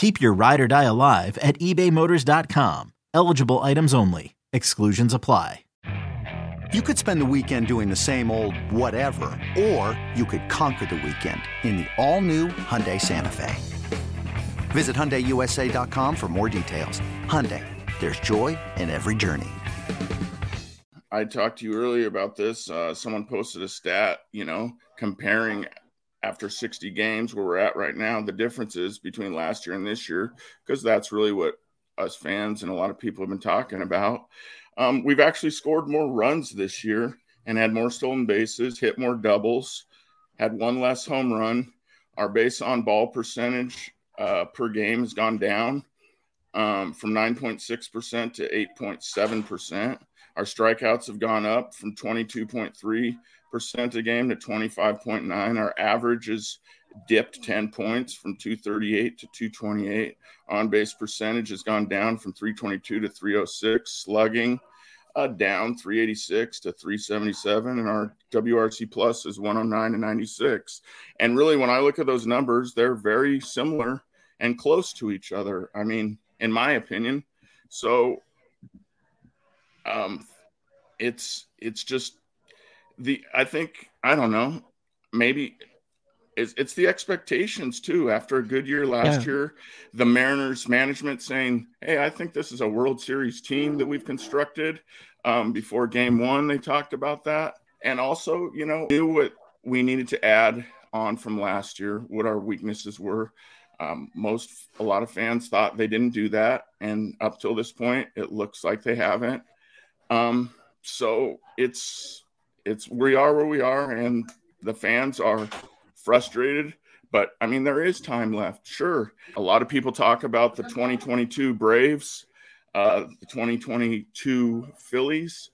Keep your ride or die alive at ebaymotors.com. Eligible items only. Exclusions apply. You could spend the weekend doing the same old whatever, or you could conquer the weekend in the all-new Hyundai Santa Fe. Visit HyundaiUSA.com for more details. Hyundai, there's joy in every journey. I talked to you earlier about this. Uh, someone posted a stat, you know, comparing after 60 games where we're at right now, the differences between last year and this year, because that's really what us fans and a lot of people have been talking about. Um, we've actually scored more runs this year and had more stolen bases, hit more doubles, had one less home run. Our base on ball percentage uh, per game has gone down um, from 9.6% to 8.7%. Our strikeouts have gone up from 22.3 percent a game to 25.9. Our average is dipped 10 points from 238 to 228. On base percentage has gone down from 322 to 306. Slugging uh, down 386 to 377. And our WRC plus is 109 to 96. And really, when I look at those numbers, they're very similar and close to each other. I mean, in my opinion. So um, it's it's just the I think I don't know maybe it's, it's the expectations too. After a good year last yeah. year the mariners management saying hey i think this is a world series team that we've constructed. Um, before game one they talked about that. And also you know knew what we needed to add on from last year what our weaknesses were. Um, most a lot of fans thought they didn't do that. And up till this point it looks like they haven't um, so it's it's we are where we are, and the fans are frustrated. But I mean, there is time left. Sure, a lot of people talk about the 2022 Braves, uh, the 2022 Phillies,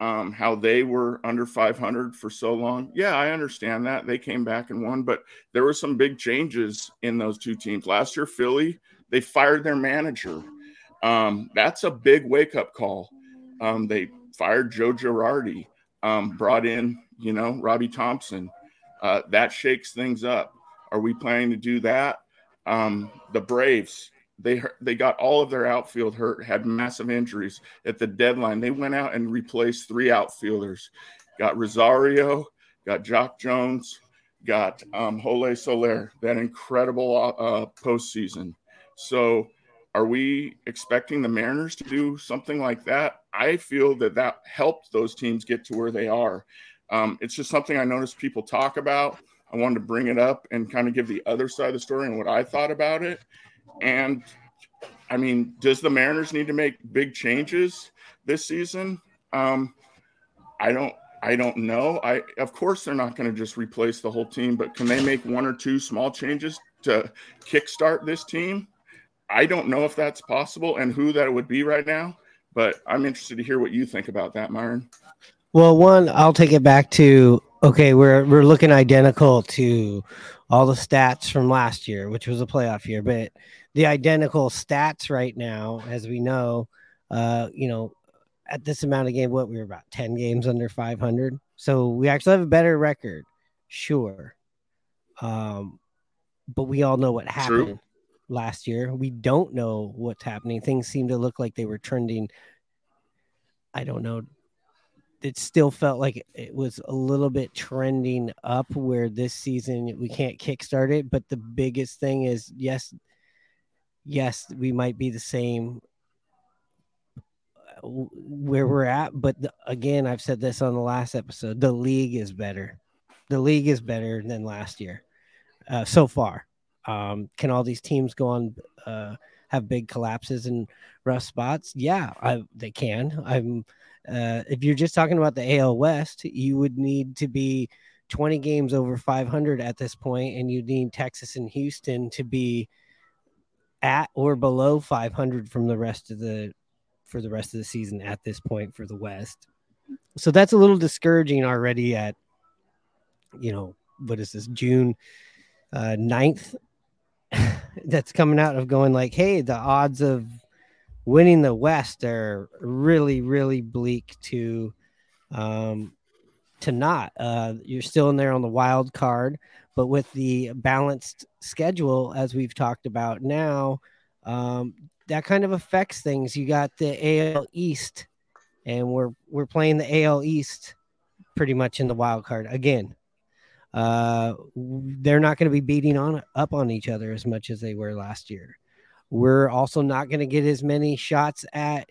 um, how they were under 500 for so long. Yeah, I understand that they came back and won, but there were some big changes in those two teams. Last year, Philly they fired their manager. Um, that's a big wake up call. Um, they fired Joe Girardi um, brought in, you know, Robbie Thomson. Uh, that shakes things up. Are we planning to do that? Um, the Braves, they they got all of their outfield hurt, had massive injuries at the deadline. They went out and replaced three outfielders. Got Rosario, got Jock Jones, got um, Jorge Soler. That incredible uh, postseason. So, are we expecting the Mariners to do something like that? I feel that that helped those teams get to where they are. Um, it's just something I noticed people talk about. I wanted to bring it up and kind of give the other side of the story and what I thought about it. And I mean, does the Mariners need to make big changes this season? Um, I don't. I don't know. I of course they're not going to just replace the whole team, but can they make one or two small changes to kickstart this team? I don't know if that's possible and who that would be right now. But I'm interested to hear what you think about that, Myron. Well, one, I'll take it back to okay, we're we're looking identical to all the stats from last year, which was a playoff year, but the identical stats right now, as we know, uh, you know, at this amount of game, what we were about 10 games under 500. So we actually have a better record, sure. Um, but we all know what happened. True last year. We don't know what's happening. Things seem to look like they were trending. I don't know. It still felt like it was a little bit trending up where this season we can't kickstart it. But the biggest thing is yes, yes, we might be the same. where we're at. But the, again, I've said this on the last episode: the league is better. The league is better than last year uh, so far. Um, can all these teams go on uh, have big collapses and rough spots? Yeah, I, they can. I'm. Uh, if you're just talking about the AL West, you would need to be 20 games over 500 at this point, and you need Texas and Houston to be at or below 500 from the rest of the for the rest of the season at this point for the West. So that's a little discouraging already at you know what is this June uh, 9th that's coming out of going like hey the odds of winning the West are really really bleak to um to not uh you're still in there on the wild card but with the balanced schedule, as we've talked about now, um, that kind of affects things. You got the AL East, and we're we're playing the AL East pretty much in the wild card again. Uh, they're not going to be beating on up on each other as much as they were last year. We're also not going to get as many shots at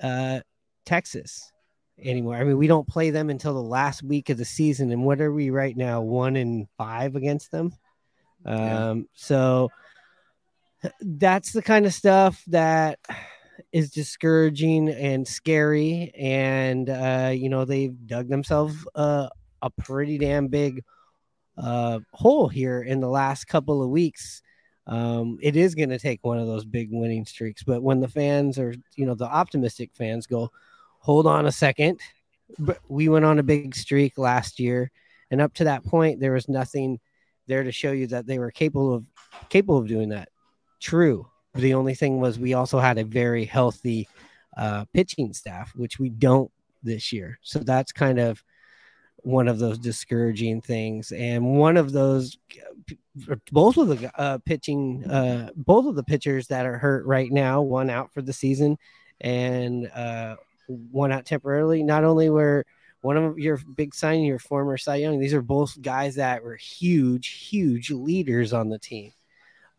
uh, Texas anymore. I mean, we don't play them until the last week of the season. And what are we right now? One in five against them. Yeah. Um, so that's the kind of stuff that is discouraging and scary. And, uh, you know, they've dug themselves uh, a pretty damn big uh, hole here in the last couple of weeks. Um, it is going to take one of those big winning streaks. But when the fans are, you know, the optimistic fans go, hold on a second. We went on a big streak last year, and up to that point, there was nothing there to show you that they were capable of capable of doing that. True. The only thing was we also had a very healthy uh, pitching staff, which we don't this year. So that's kind of one of those discouraging things. And one of those, both of the uh, pitching, uh, both of the pitchers that are hurt right now, one out for the season, and uh, one out temporarily. Not only were one of your big sign, your former Cy Young, these are both guys that were huge, huge leaders on the team.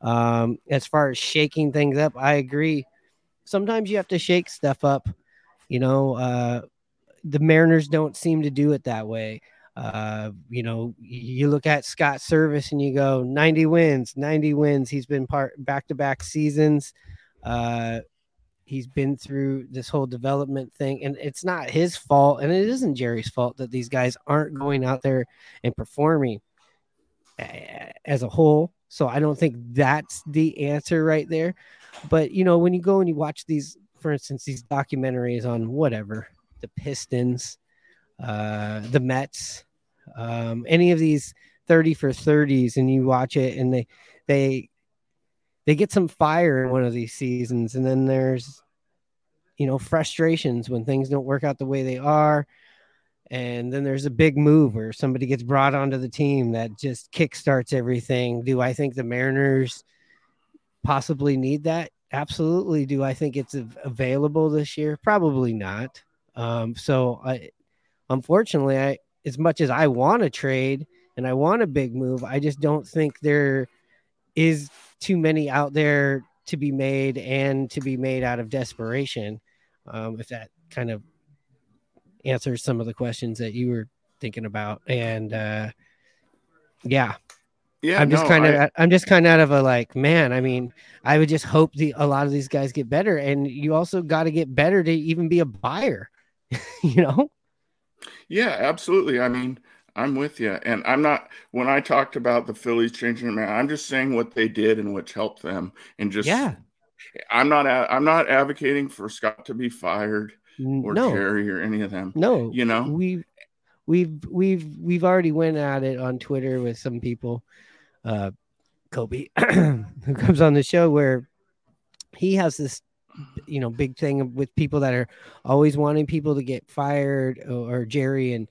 Um, as far as shaking things up, I agree. Sometimes you have to shake stuff up. You know, uh, the Mariners don't seem to do it that way. Uh, you know, you look at Scott Servais and you go 90 wins, 90 wins. He's been part back to back seasons. Uh, he's been through this whole development thing and it's not his fault and it isn't jerry's fault that these guys aren't going out there and performing as a whole so i don't think that's the answer right there but you know when you go and you watch these for instance these documentaries on whatever the pistons uh the mets um any of these 30 for 30s and you watch it and they they they get some fire in one of these seasons and then there's you know frustrations when things don't work out the way they are and then there's a big move where somebody gets brought onto the team that just kickstarts everything. Do i think the mariners possibly need that? Absolutely. Do i think it's available this year? Probably not um, so i unfortunately i as much as i want to trade and i want a big move i just don't think there is too many out there to be made and to be made out of desperation. Um, if that kind of answers some of the questions that you were thinking about, and uh, yeah, yeah, I'm just no, kind of I'm just kind of out of a like, man. I mean, I would just hope the a lot of these guys get better, and you also got to get better to even be a buyer, you know. Yeah, absolutely. I mean, I'm with you. And I'm not, when I talked about the Phillies changing their man, I'm just saying what they did and which helped them. And just, yeah, I'm not, I'm not advocating for Scott to be fired or no. Jerry or any of them. No, you know, we've, we've, we've, we've already went at it on Twitter with some people, uh, Kobe, who comes on the show where he has this you know big thing with people that are always wanting people to get fired or, or Jerry and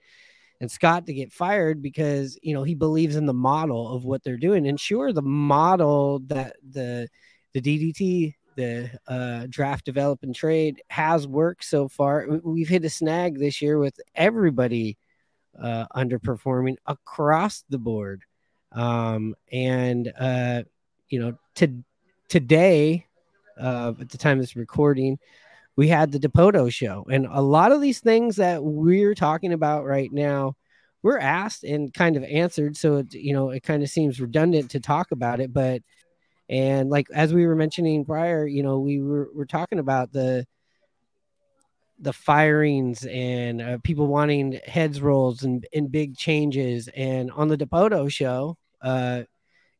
and Scott to get fired because you know he believes in the model of what they're doing. And sure, the model that the the DDT, the uh, draft, develop, and trade has worked so far. We've hit a snag this year with everybody uh, underperforming across the board. Um, and uh, you know, to today, uh, at the time of this recording, we had the Dipoto show. And a lot of these things that we're talking about right now, we're asked and kind of answered. So, it, you know, it kind of seems redundant to talk about it. But, and like as we were mentioning prior, you know, we were, we're talking about the, the firings and uh, people wanting heads rolls and, and big changes. And on the Dipoto show, uh,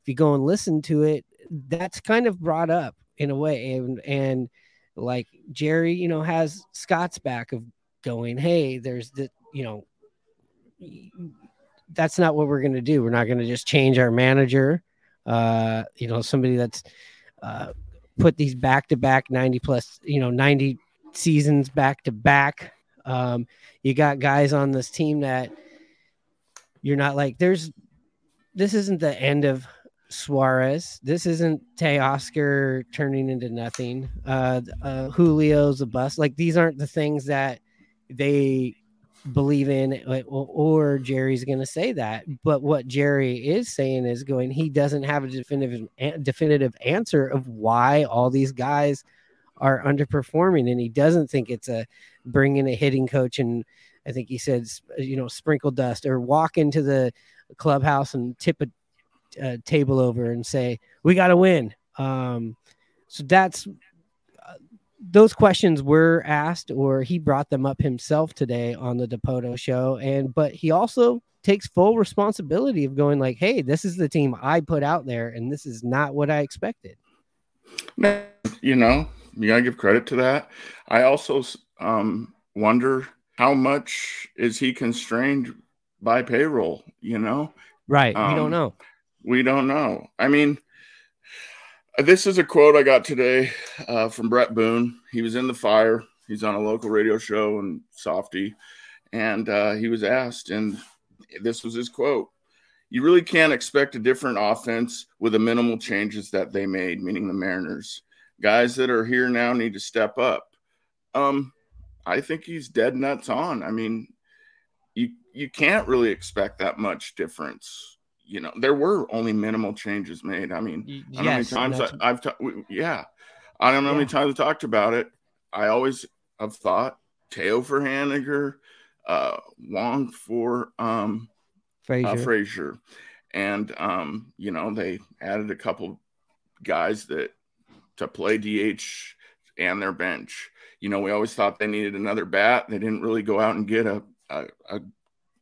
if you go and listen to it, that's kind of brought up in a way. And, and like Jerry, you know, has Scott's back of going, hey, there's the, you know, that's not what we're going to do. We're not going to just change our manager. Uh, you know, somebody that's uh, put these back to back 90 plus, you know, 90 seasons back to back. Um, you got guys on this team that you're not like, there's, this isn't the end of Suarez. This isn't Teoscar turning into nothing. Uh, uh, Julio's a bust. Like these aren't the things that they believe in, or, or Jerry's going to say that. But what Jerry is saying is going. He doesn't have a definitive definitive answer of why all these guys are underperforming, and he doesn't think it's a bring in a hitting coach and I think he said, you know, sprinkle dust or walk into the clubhouse and tip a uh, table over and say we got to win. Um, so that's uh, those questions were asked, or he brought them up himself today on the Dipoto show. And but he also takes full responsibility of going like, "Hey, this is the team I put out there, and this is not what I expected." You know, you gotta give credit to that. I also um, wonder how much is he constrained by payroll. You know, right? Um, we don't um, know. We don't know. I mean, this is a quote I got today uh, from Bret Boone. He was in the fire. He's on a local radio show and softy, and uh, he was asked, and this was his quote: "You really can't expect a different offense with the minimal changes that they made, meaning the Mariners. Guys that are here now need to step up." Um, I think he's dead nuts on. I mean, you you can't really expect that much difference you know, there were only minimal changes made. I mean, yes, I don't know how many times I, have talked. Yeah, I don't know yeah. how many times I talked about it. I always have thought Teo for Haniger, uh, Wong for um, Frazier. Uh, Frazier, and um, you know they added a couple guys that to play DH and their bench. You know, we always thought they needed another bat. They didn't really go out and get a, a, a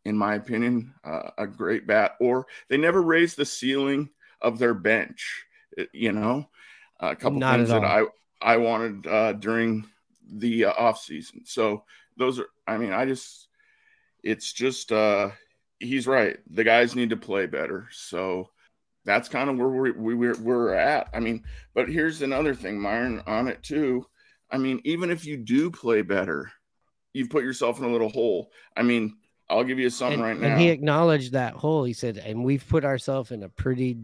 in my opinion, uh, a great bat. Or they never raised the ceiling of their bench. You know, a couple Not things that I I wanted uh, during the uh, off season. So those are. I mean, I just it's just uh, he's right. The guys need to play better. So that's kind of where we're, we, we're, we're at. I mean, but here's another thing, Myron, on it too. I mean, even if you do play better, you've put yourself in a little hole. I mean, I'll give you something and, right now. And he acknowledged that hole. He said, and we've put ourselves in a pretty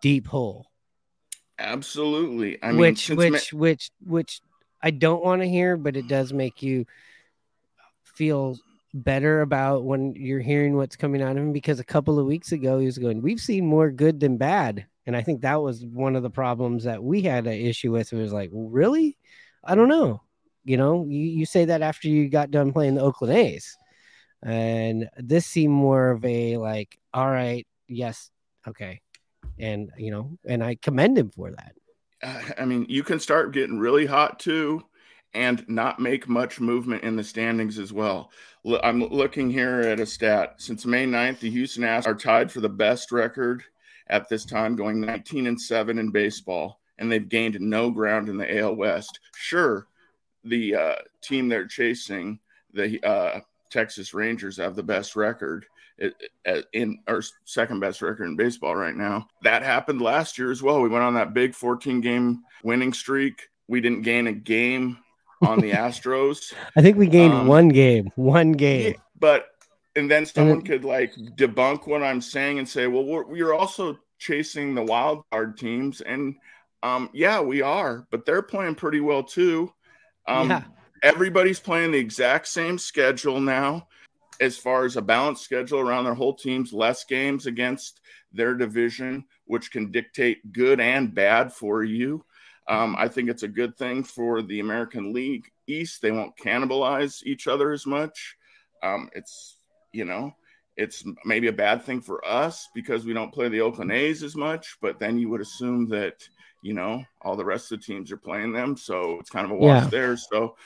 deep hole. Absolutely. I mean, which, which, ma- which, which I don't want to hear, but it does make you feel better about when you're hearing what's coming out of him because a couple of weeks ago he was going, We've seen more good than bad. And I think that was one of the problems that we had an issue with. It was like, well, really? I don't know. You know, you, you say that after you got done playing the Oakland A's. And this seemed more of a like, all right, yes, okay. And, you know, and I commend him for that. Uh, I mean, you can start getting really hot too and not make much movement in the standings as well. I'm looking here at a stat. Since May 9th, the Houston Astros are tied for the best record at this time, going 19 and 7 in baseball, and they've gained no ground in the AL West. Sure, the uh, team they're chasing, the uh, Texas Rangers have the best record in our second best record in baseball right now. That happened last year as well. We went on that big 14 game winning streak. We didn't gain a game on the Astros. I think we gained um, one game, one game. Yeah, but and then someone could like debunk what I'm saying and say, well, we're, we're also chasing the wild card teams, and um, yeah, we are, but they're playing pretty well too. Um, yeah everybody's playing the exact same schedule now as far as a balanced schedule around their whole teams, less games against their division, which can dictate good and bad for you. Um, I think it's a good thing for the American League East, they won't cannibalize each other as much. Um, it's you know, it's maybe a bad thing for us because we don't play the Oakland A's as much. But then you would assume that you know all the rest of the teams are playing them, so it's kind of a wash yeah. there. So,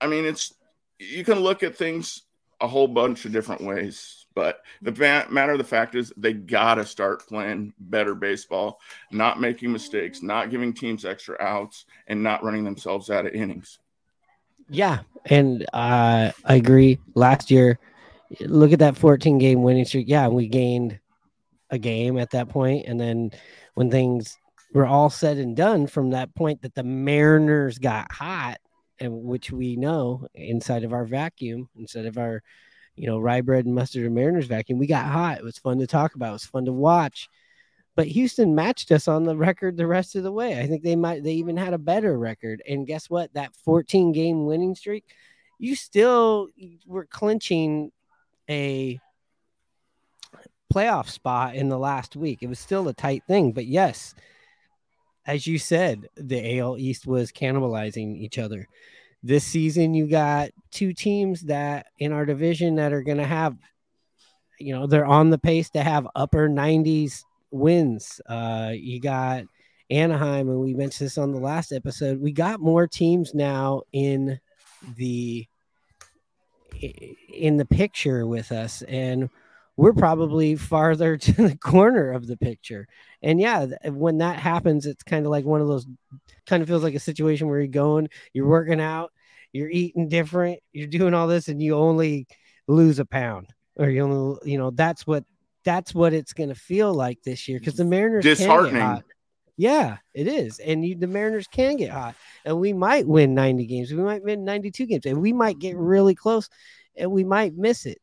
I mean, it's you can look at things a whole bunch of different ways. But the matter of the fact is, they got to start playing better baseball, not making mistakes, not giving teams extra outs, and not running themselves out of innings. Yeah, and uh, I agree. Last year, look at that 14 game winning streak. Yeah, we gained a game at that point, and then when things were all said and done, from that point that the Mariners got hot, and which we know inside of our vacuum, instead of our you know, rye bread and mustard and Mariners vacuum. We got hot. It was fun to talk about. It was fun to watch. But Houston matched us on the record the rest of the way. I think they might they even had a better record. And guess what? That 14 game winning streak, you still were clinching a playoff spot in the last week. It was still a tight thing, but yes, as you said, the AL East was cannibalizing each other. This season you got two teams that in our division that are going to have you know they're on the pace to have upper 90s wins. Uh you got anaheim and we mentioned this on the last episode. We got more teams now in the in the picture with us and we're probably farther to the corner of the picture. And yeah when that happens it's kind of like one of those kind of feels like a situation where you're going, you're working out, you're eating different, you're doing all this, and you only lose a pound, or you only, you know, that's what that's what it's going to feel like this year because the Mariners disheartening. Yeah, it is, and you, the Mariners can get hot, and we might win 90 games, we might win 92 games, and we might get really close, and we might miss it,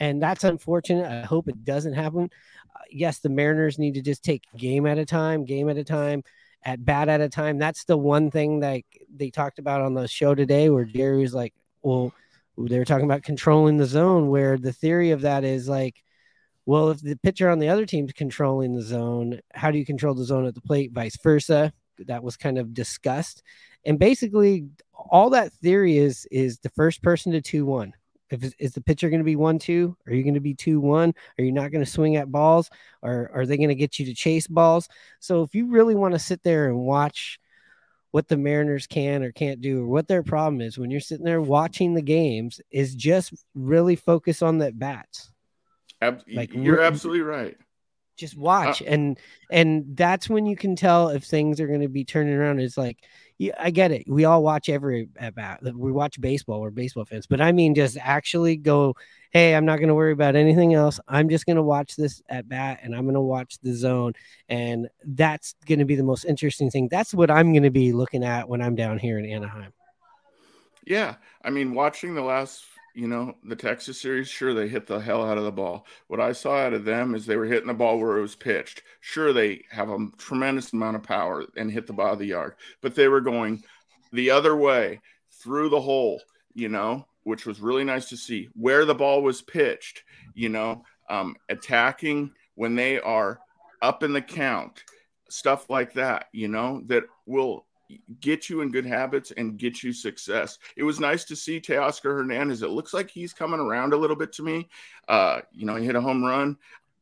and that's unfortunate. I hope it doesn't happen. Uh, yes, the Mariners need to just take game at a time, game at a time at bat at a time. That's the one thing that they talked about on the show today, where Jerry was like, well, they were talking about controlling the zone, where the theory of that is like, well, if the pitcher on the other team's controlling the zone, how do you control the zone at the plate? Vice versa. That was kind of discussed. And basically, all that theory is is the first person to two one. If is the pitcher going to be one two? Are you going to be two one? Are you not going to swing at balls? Or are they going to get you to chase balls? So if you really want to sit there and watch what the Mariners can or can't do, or what their problem is when you're sitting there watching the games, is just really focus on that bats. Ab- like you're absolutely right. Just watch, uh, and and that's when you can tell if things are going to be turning around. It's like yeah, I get it. We all watch every at bat. We watch baseball. We're baseball fans, but I mean, just actually go. Hey, I'm not going to worry about anything else. I'm just going to watch this at bat, and I'm going to watch the zone, and that's going to be the most interesting thing. That's what I'm going to be looking at when I'm down here in Anaheim. Yeah, I mean, watching the last you know, the Texas series, sure, they hit the hell out of the ball. What I saw out of them is they were hitting the ball where it was pitched. Sure, they have a tremendous amount of power and hit the bottom of the yard, but they were going the other way through the hole, you know, which was really nice to see where the ball was pitched, you know, um, attacking when they are up in the count, stuff like that, you know, that will get you in good habits and get you success. It was nice to see Teoscar Hernandez. It looks like he's coming around a little bit to me. Uh, you know, he hit a home run.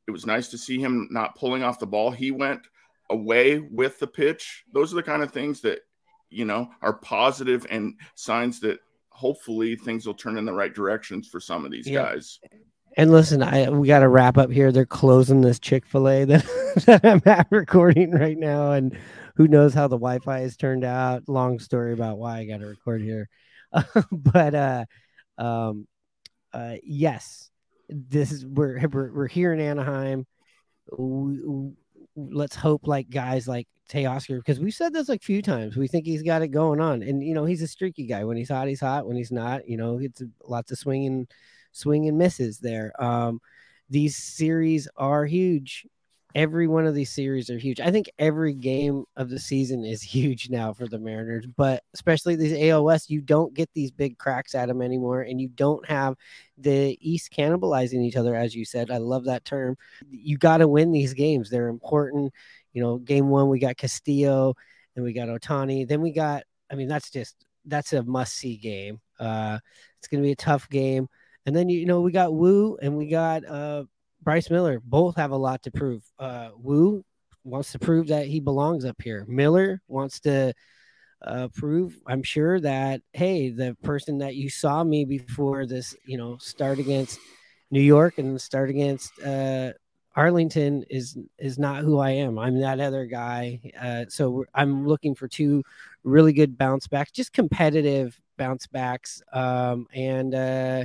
It was nice to see him not pulling off the ball. He went away with the pitch. Those are the kind of things that, you know, are positive and signs that hopefully things will turn in the right directions for some of these yeah. guys. And listen, I we got to wrap up here. They're closing this Chick Fil A that, I'm at recording right now, and who knows how the Wi-Fi has turned out. Long story about why I got to record here, but uh, um, uh, yes, this is we're we're, we're here in Anaheim. We, we, let's hope like guys like Teoscar because we've said this like a few times. We think he's got it going on, and you know he's a streaky guy. When he's hot, he's hot. When he's not, you know, it's lots of swinging, swing and misses there. Um, these series are huge every one of these series are huge. I think every game of the season is huge now for the Mariners, but especially these AOS, you don't get these big cracks at them anymore, and you don't have the East cannibalizing each other, as you said. I love that term. You got to win these games; they're important. You know, game one we got Castillo, and we got Ohtani, Then we got, I mean, that's just that's a must see game. Uh, it's going to be a tough game. And then you know we got Woo and we got uh, Bryce Miller. Both have a lot to prove. Uh, Woo wants to prove that he belongs up here. Miller wants to uh, prove, I'm sure that hey, the person that you saw me before this, you know, start against New York and start against uh, Arlington is is not who I am. I'm that other guy. Uh, so I'm looking for two really good bounce backs, just competitive bounce backs. Um, and uh,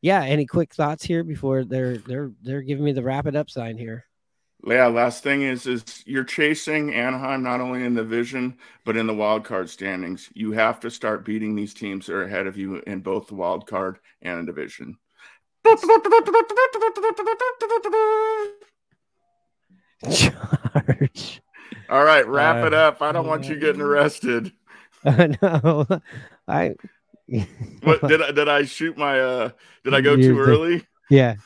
yeah, any quick thoughts here before they're they're they're giving me the wrap it up sign here? Yeah, last thing is is you're chasing Anaheim not only in the division but in the wild card standings. You have to start beating these teams that are ahead of you in both the wild card and division. Charge. All right, wrap uh, it up. I don't want you getting arrested. Uh, no, I what did I did I shoot my uh did I go too early? Yeah.